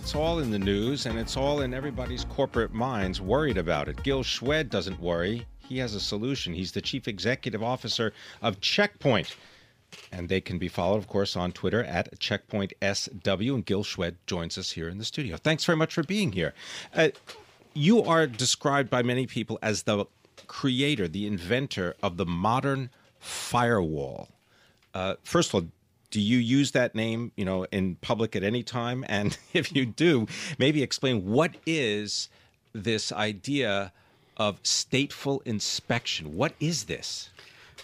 it's all in the news and it's all in everybody's corporate minds worried about it. Gil Shwed doesn't worry. He has a solution. He's the chief executive officer of Check Point. And they can be followed, of course, on Twitter at Checkpoint SW. And Gil Shwed joins us here in the studio. Thanks very much for being here. Uh, you are described by many people as the creator, the inventor of the modern firewall. Uh, first of all, do you use that name, you know, in public at any time? And if you do, maybe explain what is this idea of stateful inspection? What is this?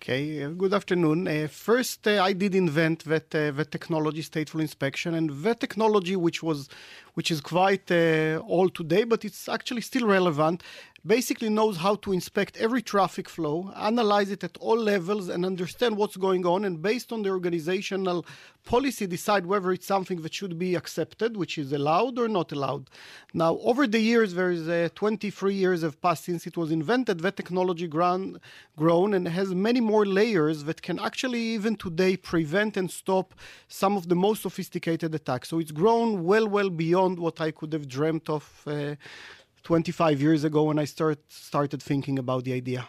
Okay, uh, good afternoon. Uh, first, uh, I did invent that uh, that technology, stateful inspection, and that technology, which was, which is quite uh, old today, but it's actually still relevant, basically knows how to inspect every traffic flow, analyze it at all levels, and understand what's going on. And based on the organizational policy, decide whether it's something that should be accepted, which is allowed or not allowed. Now, over the years, there is uh, 23 years have passed since it was invented. That technology grown, grown and has many more layers that can actually, even today, prevent and stop some of the most sophisticated attacks. So it's grown well, well beyond what I could have dreamt of. Uh, 25 years ago when I start, started thinking about the idea.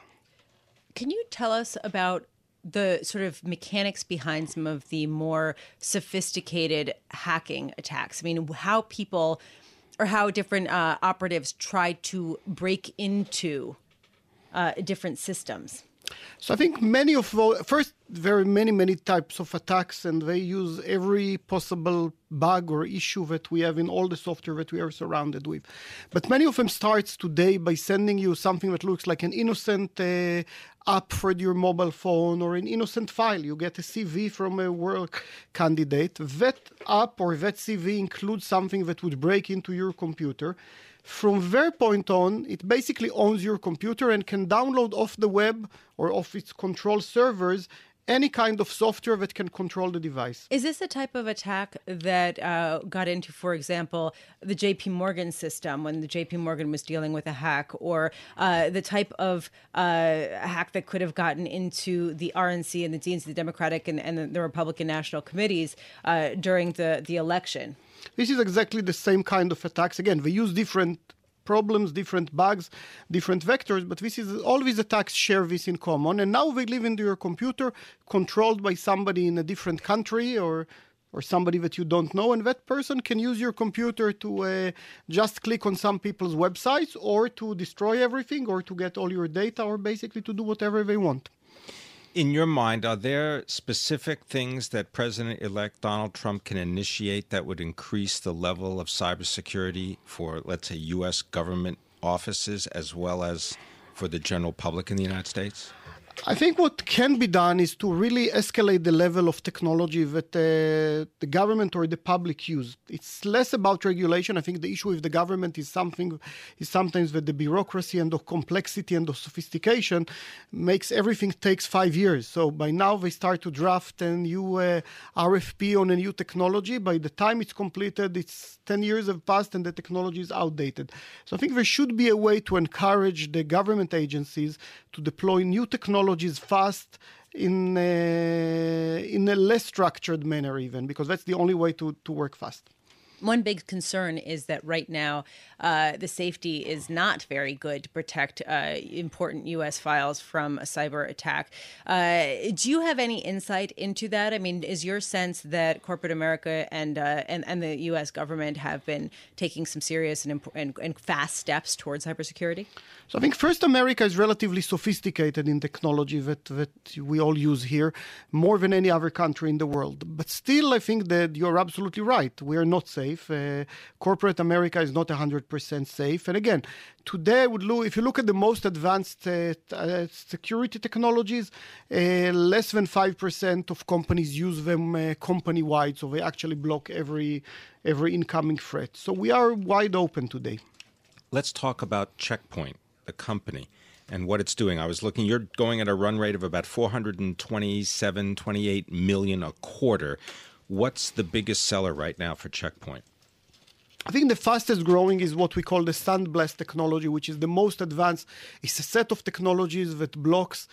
Can you tell us about the sort of mechanics behind some of the more sophisticated hacking attacks? I mean, how people or how different uh, operatives try to break into uh, different systems? So I think many of first very many many types of attacks, and they use every possible bug or issue that we have in all the software that we are surrounded with. But many of them starts today by sending you something that looks like an innocent uh, app for your mobile phone or an innocent file. You get a CV from a work candidate. That app or that CV includes something that would break into your computer from their point on, it basically owns your computer and can download off the web or off its control servers any kind of software that can control the device. Is this the type of attack that uh, got into, for example, the JP Morgan system when the JP Morgan was dealing with a hack, or uh, the type of uh, hack that could have gotten into the RNC and the DNC, the Democratic and, and the Republican National Committees uh, during the, the election? This is exactly the same kind of attacks. Again, we use different problems, different bugs, different vectors, but this is all these attacks share this in common. And now they live into your computer, controlled by somebody in a different country or or somebody that you don't know, and that person can use your computer to uh, just click on some people's websites or to destroy everything or to get all your data or basically to do whatever they want in your mind, are there specific things that President elect Donald Trump can initiate that would increase the level of cybersecurity for, let's say, U.S. government offices as well as for the general public in the United States? I think what can be done is to really escalate the level of technology that uh, the government or the public use. It's less about regulation. I think the issue with the government is something is sometimes that the bureaucracy and the complexity and the sophistication makes everything takes five years. So by now they start to draft a new uh, RFP on a new technology. By the time it's completed, it's 10 years have passed and the technology is outdated. So I think there should be a way to encourage the government agencies to deploy new technologies fast in a, in a less structured manner even because that's the only way to, to work fast one big concern is that right now uh, the safety is not very good to protect uh, important U.S. files from a cyber attack. Uh, do you have any insight into that? I mean, is your sense that corporate America and uh, and, and the U.S. government have been taking some serious and, and, and fast steps towards cybersecurity? So I think first America is relatively sophisticated in technology that, that we all use here, more than any other country in the world. But still, I think that you're absolutely right. We are not safe safe. Uh, corporate America is not 100% safe. And again, today, would if you look at the most advanced uh, uh, security technologies, uh, less than 5% of companies use them uh, company wide. So they actually block every, every incoming threat. So we are wide open today. let's talk about Check Point, the company, and what it's doing. I was looking, you're going at a run rate of about 427, 28 million a quarter. What's the biggest seller right now for Check Point? I think the fastest growing is what we call the Sandblast technology, which is the most advanced. It's a set of technologies that blocks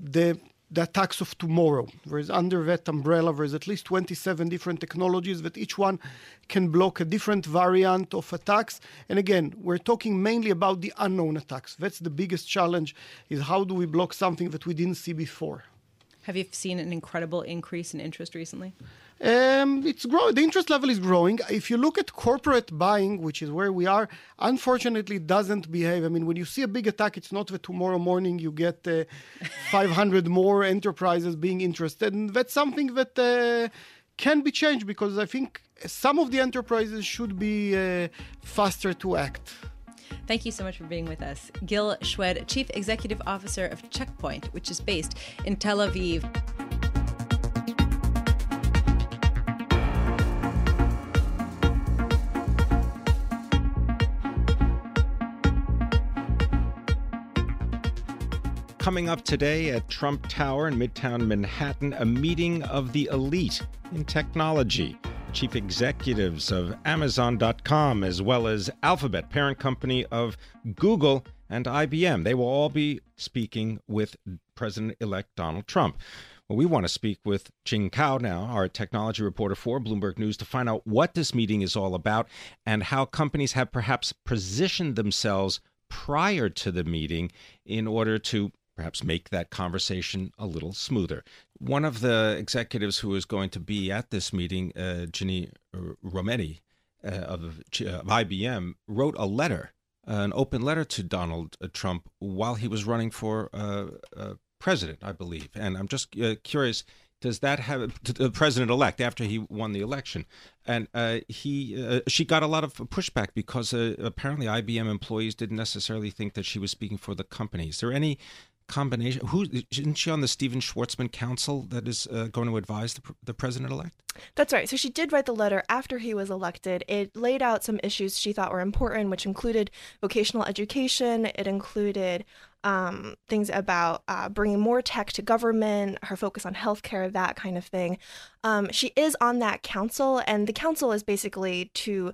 the the attacks of tomorrow. Whereas under that umbrella, there's at least 27 different technologies that each one can block a different variant of attacks. And again, we're talking mainly about the unknown attacks. That's the biggest challenge is how do we block something that we didn't see before. Have you seen an incredible increase in interest recently? Um, it's growing. The interest level is growing. If you look at corporate buying, which is where we are, unfortunately, it doesn't behave. I mean, when you see a big attack, it's not that tomorrow morning you get uh, 500 more enterprises being interested, and that's something that uh, can be changed because I think some of the enterprises should be uh, faster to act. Thank you so much for being with us. Gil Shwed, Chief Executive Officer of Check Point, which is based in Tel Aviv. Coming up today at Trump Tower in Midtown Manhattan, a meeting of the elite in technology. Chief executives of Amazon.com, as well as Alphabet, parent company of Google and IBM. They will all be speaking with President elect Donald Trump. Well, we want to speak with Jing Cao now, our technology reporter for Bloomberg News, to find out what this meeting is all about and how companies have perhaps positioned themselves prior to the meeting in order to perhaps make that conversation a little smoother. One of the executives who is going to be at this meeting, uh, Ginni Rometty uh, of, of, IBM, wrote a letter, uh, an open letter to Donald uh, Trump while he was running for uh, uh, president, I believe. And I'm just curious does that have the president elect after he won the election and uh, he uh, she got a lot of pushback because uh, apparently IBM employees didn't necessarily think that she was speaking for the company is there any combination. Who isn't she on the Stephen Schwarzman Council that is uh, going to advise the, the president elect? That's right. So she did write the letter after he was elected. It laid out some issues she thought were important, which included vocational education. It included um, things about uh, bringing more tech to government, her focus on healthcare, that kind of thing. Um, she is on that council, and the council is basically to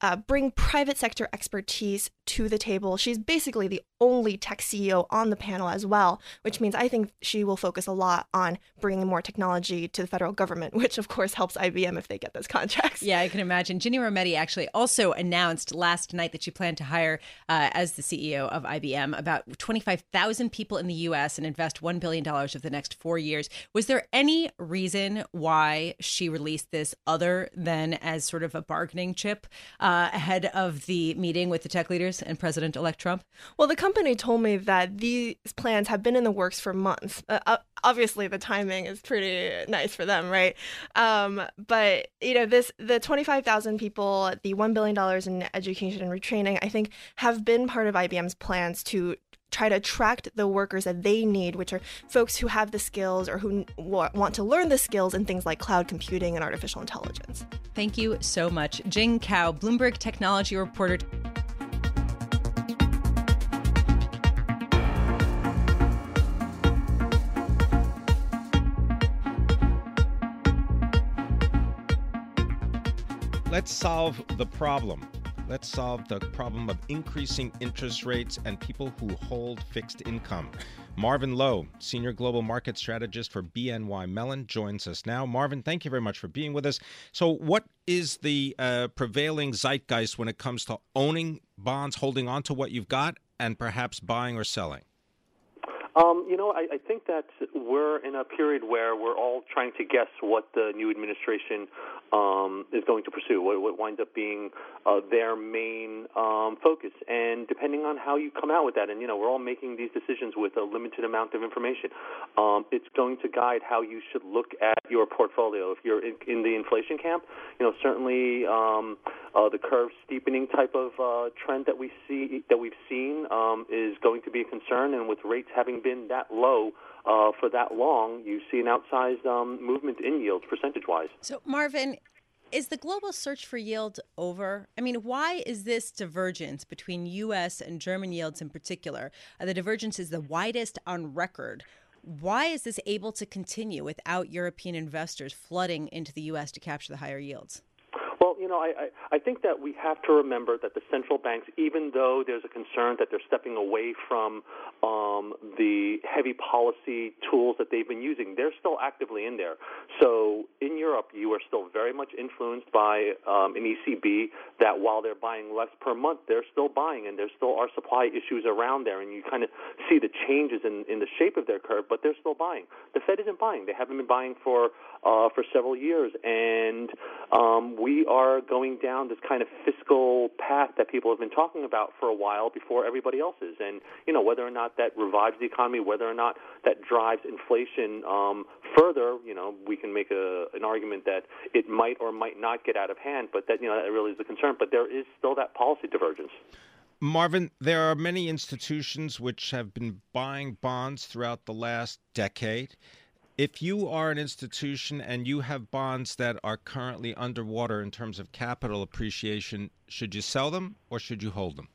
uh, bring private sector expertise to the table. She's basically the only tech CEO on the panel as well, which means I think she will focus a lot on bringing more technology to the federal government, which of course helps IBM if they get those contracts. Yeah, I can imagine. Ginni Rometty actually also announced last night that she planned to hire, uh, as the CEO of IBM, about 25,000 people in the U.S. and invest $1 billion over the next four years. Was there any reason why she released this other than as sort of a bargaining chip uh, ahead of the meeting with the tech leaders and President elect Trump? Well, the company told me that these plans have been in the works for months. Uh, obviously, the timing is pretty nice for them, right? Um, but you know, this the twenty five thousand people, the one billion dollars in education and retraining, I think, have been part of IBM's plans to try to attract the workers that they need, which are folks who have the skills or who want to learn the skills in things like cloud computing and artificial intelligence. Thank you so much. Jing Cao, Bloomberg technology reporter. Let's solve the problem. Let's solve the problem of increasing interest rates and people who hold fixed income. Marvin Loh, Senior Global Market Strategist for BNY Mellon, joins us now. Marvin, thank you very much for being with us. So, what is the uh, prevailing zeitgeist when it comes to owning bonds, holding on to what you've got, and perhaps buying or selling? Um, you know, I, I think that we're in a period where we're all trying to guess what the new administration um, is going to pursue, what, what winds up being uh, their main um, focus. And depending on how you come out with that, and, you know, we're all making these decisions with a limited amount of information, um, it's going to guide how you should look at your portfolio. If you're in, in the inflation camp, you know, certainly um, uh, the curve steepening type of uh, trend that we see that we've seen um, is going to be a concern, and with rates having been that low uh, for that long, you see an outsized um, movement in yields percentage wise. So, Marvin, Is the global search for yield over? I mean, why is this divergence between U.S. and German yields in particular? Uh, the divergence is the widest on record. Why is this able to continue without European investors flooding into the U.S. to capture the higher yields? You know, I, I, I think that we have to remember that the central banks, even though there's a concern that they're stepping away from um, the heavy policy tools that they've been using, they're still actively in there. So in Europe, you are still very much influenced by um, an ECB that while they're buying less per month, they're still buying, and there still are supply issues around there, and you kind of see the changes in, in the shape of their curve, but they're still buying. The Fed isn't buying; they haven't been buying for uh, for several years, and um, we are going down this kind of fiscal path that people have been talking about for a while before everybody else is. And, you know, whether or not that revives the economy, whether or not that drives inflation um, further, you know, we can make a, an argument that it might or might not get out of hand, but that, you know, that really is the concern. But there is still that policy divergence. Marvin, there are many institutions which have been buying bonds throughout the last decade if you are an institution and you have bonds that are currently underwater in terms of capital appreciation, should you sell them or should you hold them?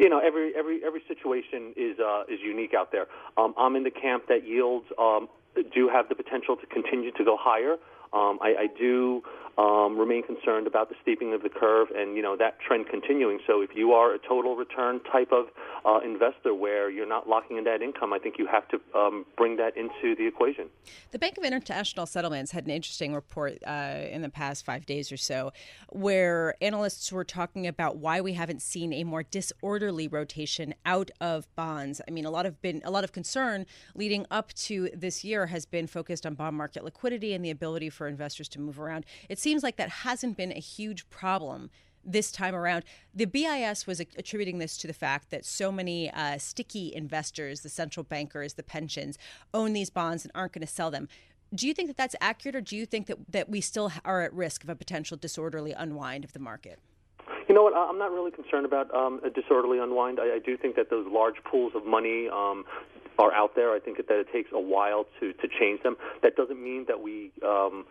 You know, every every every situation is uh, is unique out there. Um, I'm in the camp that yields um, do have the potential to continue to go higher. Um, I, I do um, remain concerned about the steepening of the curve and you know that trend continuing. So if you are a total return type of uh, investor where you're not locking in that income, I think you have to um, bring that into the equation. The Bank of International Settlements had an interesting report uh, in the past five days or so, where analysts were talking about why we haven't seen a more disorderly rotation out of bonds. I mean, a lot of been a lot of concern leading up to this year has been focused on bond market liquidity and the ability for investors to move around. It's seems like that hasn't been a huge problem this time around. The BIS was attributing this to the fact that so many uh, sticky investors, the central bankers, the pensions, own these bonds and aren't going to sell them. Do you think that that's accurate, or do you think that, that we still are at risk of a potential disorderly unwind of the market? You know what? I'm not really concerned about um, a disorderly unwind. I, I do think that those large pools of money um, are out there. I think that it takes a while to, to change them. That doesn't mean that we um,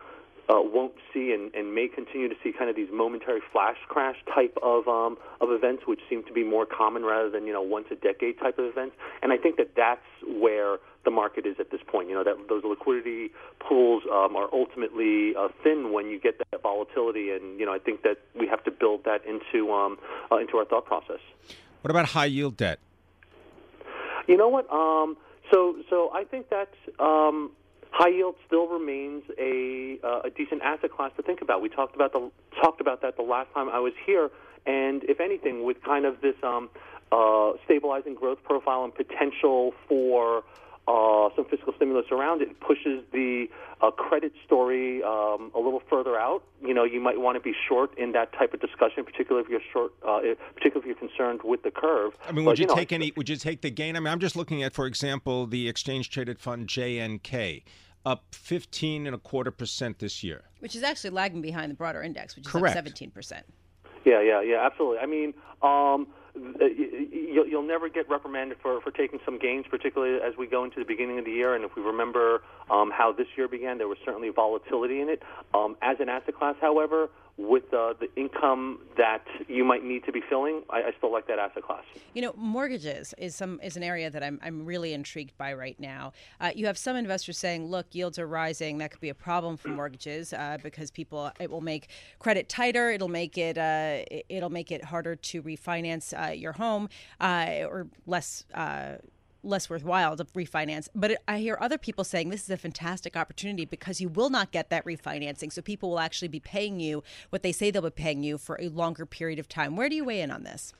uh, won't see and, and may continue to see kind of these momentary flash crash type of um, of events, which seem to be more common rather than you know once a decade type of events. And I think that that's where the market is at this point. You know that those liquidity pools um, are ultimately uh, thin when you get that volatility, and you know I think that we have to build that into um, uh, into our thought process. What about high yield debt? You know what? Um, so so I think that um, high yield still remains a uh, a decent asset class to think about. We talked about the talked about that the last time I was here, and if anything, with kind of this um, uh, stabilizing growth profile and potential for uh, some fiscal stimulus around it pushes the uh, credit story um, a little further out. You know, you might want to be short in that type of discussion, particularly if you're short, uh, particularly if you're concerned with the curve. I mean, would but, you, you know, take any? Would you take the gain? I mean, I'm just looking at, for example, the exchange traded fund JNK up 15 and a quarter percent this year, which is actually lagging behind the broader index, which is Correct. up 17 percent. Yeah, yeah, yeah, absolutely. I mean, um, you'll, you'll never get reprimanded for, for taking some gains, particularly as we go into the beginning of the year. And if we remember um, how this year began, there was certainly volatility in it. Um, as an asset class, however, with uh, the income that you might need to be filling, I, I, still like that asset class. You know, mortgages is some is an area that I'm I'm really intrigued by right now. Uh, you have some investors saying, look, yields are rising. That could be a problem for mortgages uh, because people it will make credit tighter. It'll make it uh, it'll make it harder to refinance uh, your home uh, or less less worthwhile to refinance. But I hear other people saying this is a fantastic opportunity because you will not get that refinancing. So people will actually be paying you what they say they'll be paying you for a longer period of time. Where do you weigh in on this?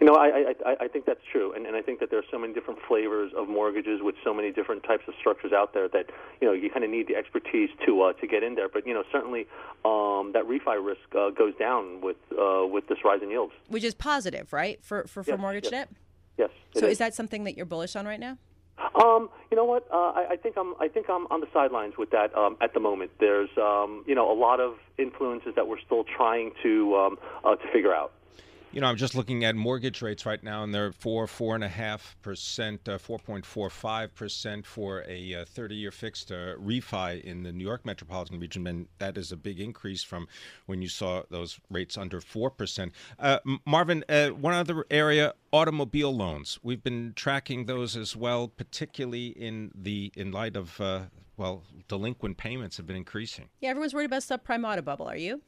You know, I, I, I think that's true, and, and I think that there are so many different flavors of mortgages with so many different types of structures out there that you know you kind of need the expertise to uh, to get in there. But you know, certainly um, that refi risk uh, goes down with uh, with this rise in yields, which is positive, right, for for, for yes, mortgage yes. debt. Yes. So is. is. that something that you're bullish on right now? Um, you know what? Uh, I, I think I'm. I think I'm on the sidelines with that um, at the moment. There's, um, you know, a lot of influences that we're still trying to um, uh, to figure out. You know, I'm just looking at mortgage rates right now, and they're four, four and a half percent, uh, four point four five percent for a 30-year uh, fixed uh, refi in the New York metropolitan region, and that is a big increase from when you saw those rates under four percent. Uh, Marvin, uh, one other area, automobile loans. We've been tracking those as well, particularly in the in light of uh, well, delinquent payments have been increasing. Yeah, everyone's worried about subprime auto bubble. Are you?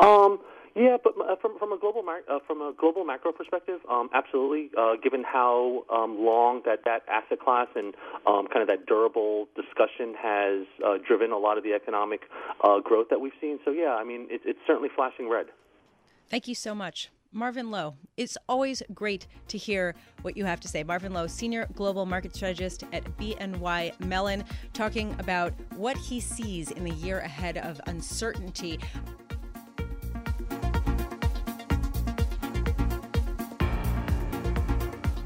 Um, yeah, but uh, from from a global mar- uh, from a global macro perspective, um, absolutely. Uh, given how um, long that that asset class and um, kind of that durable discussion has uh, driven a lot of the economic uh, growth that we've seen, so yeah, I mean, it, it's certainly flashing red. Thank you so much. Marvin Loh. It's always great to hear what you have to say. Marvin Loh, Senior Global Market Strategist at BNY Mellon, talking about what he sees in the year ahead of uncertainty.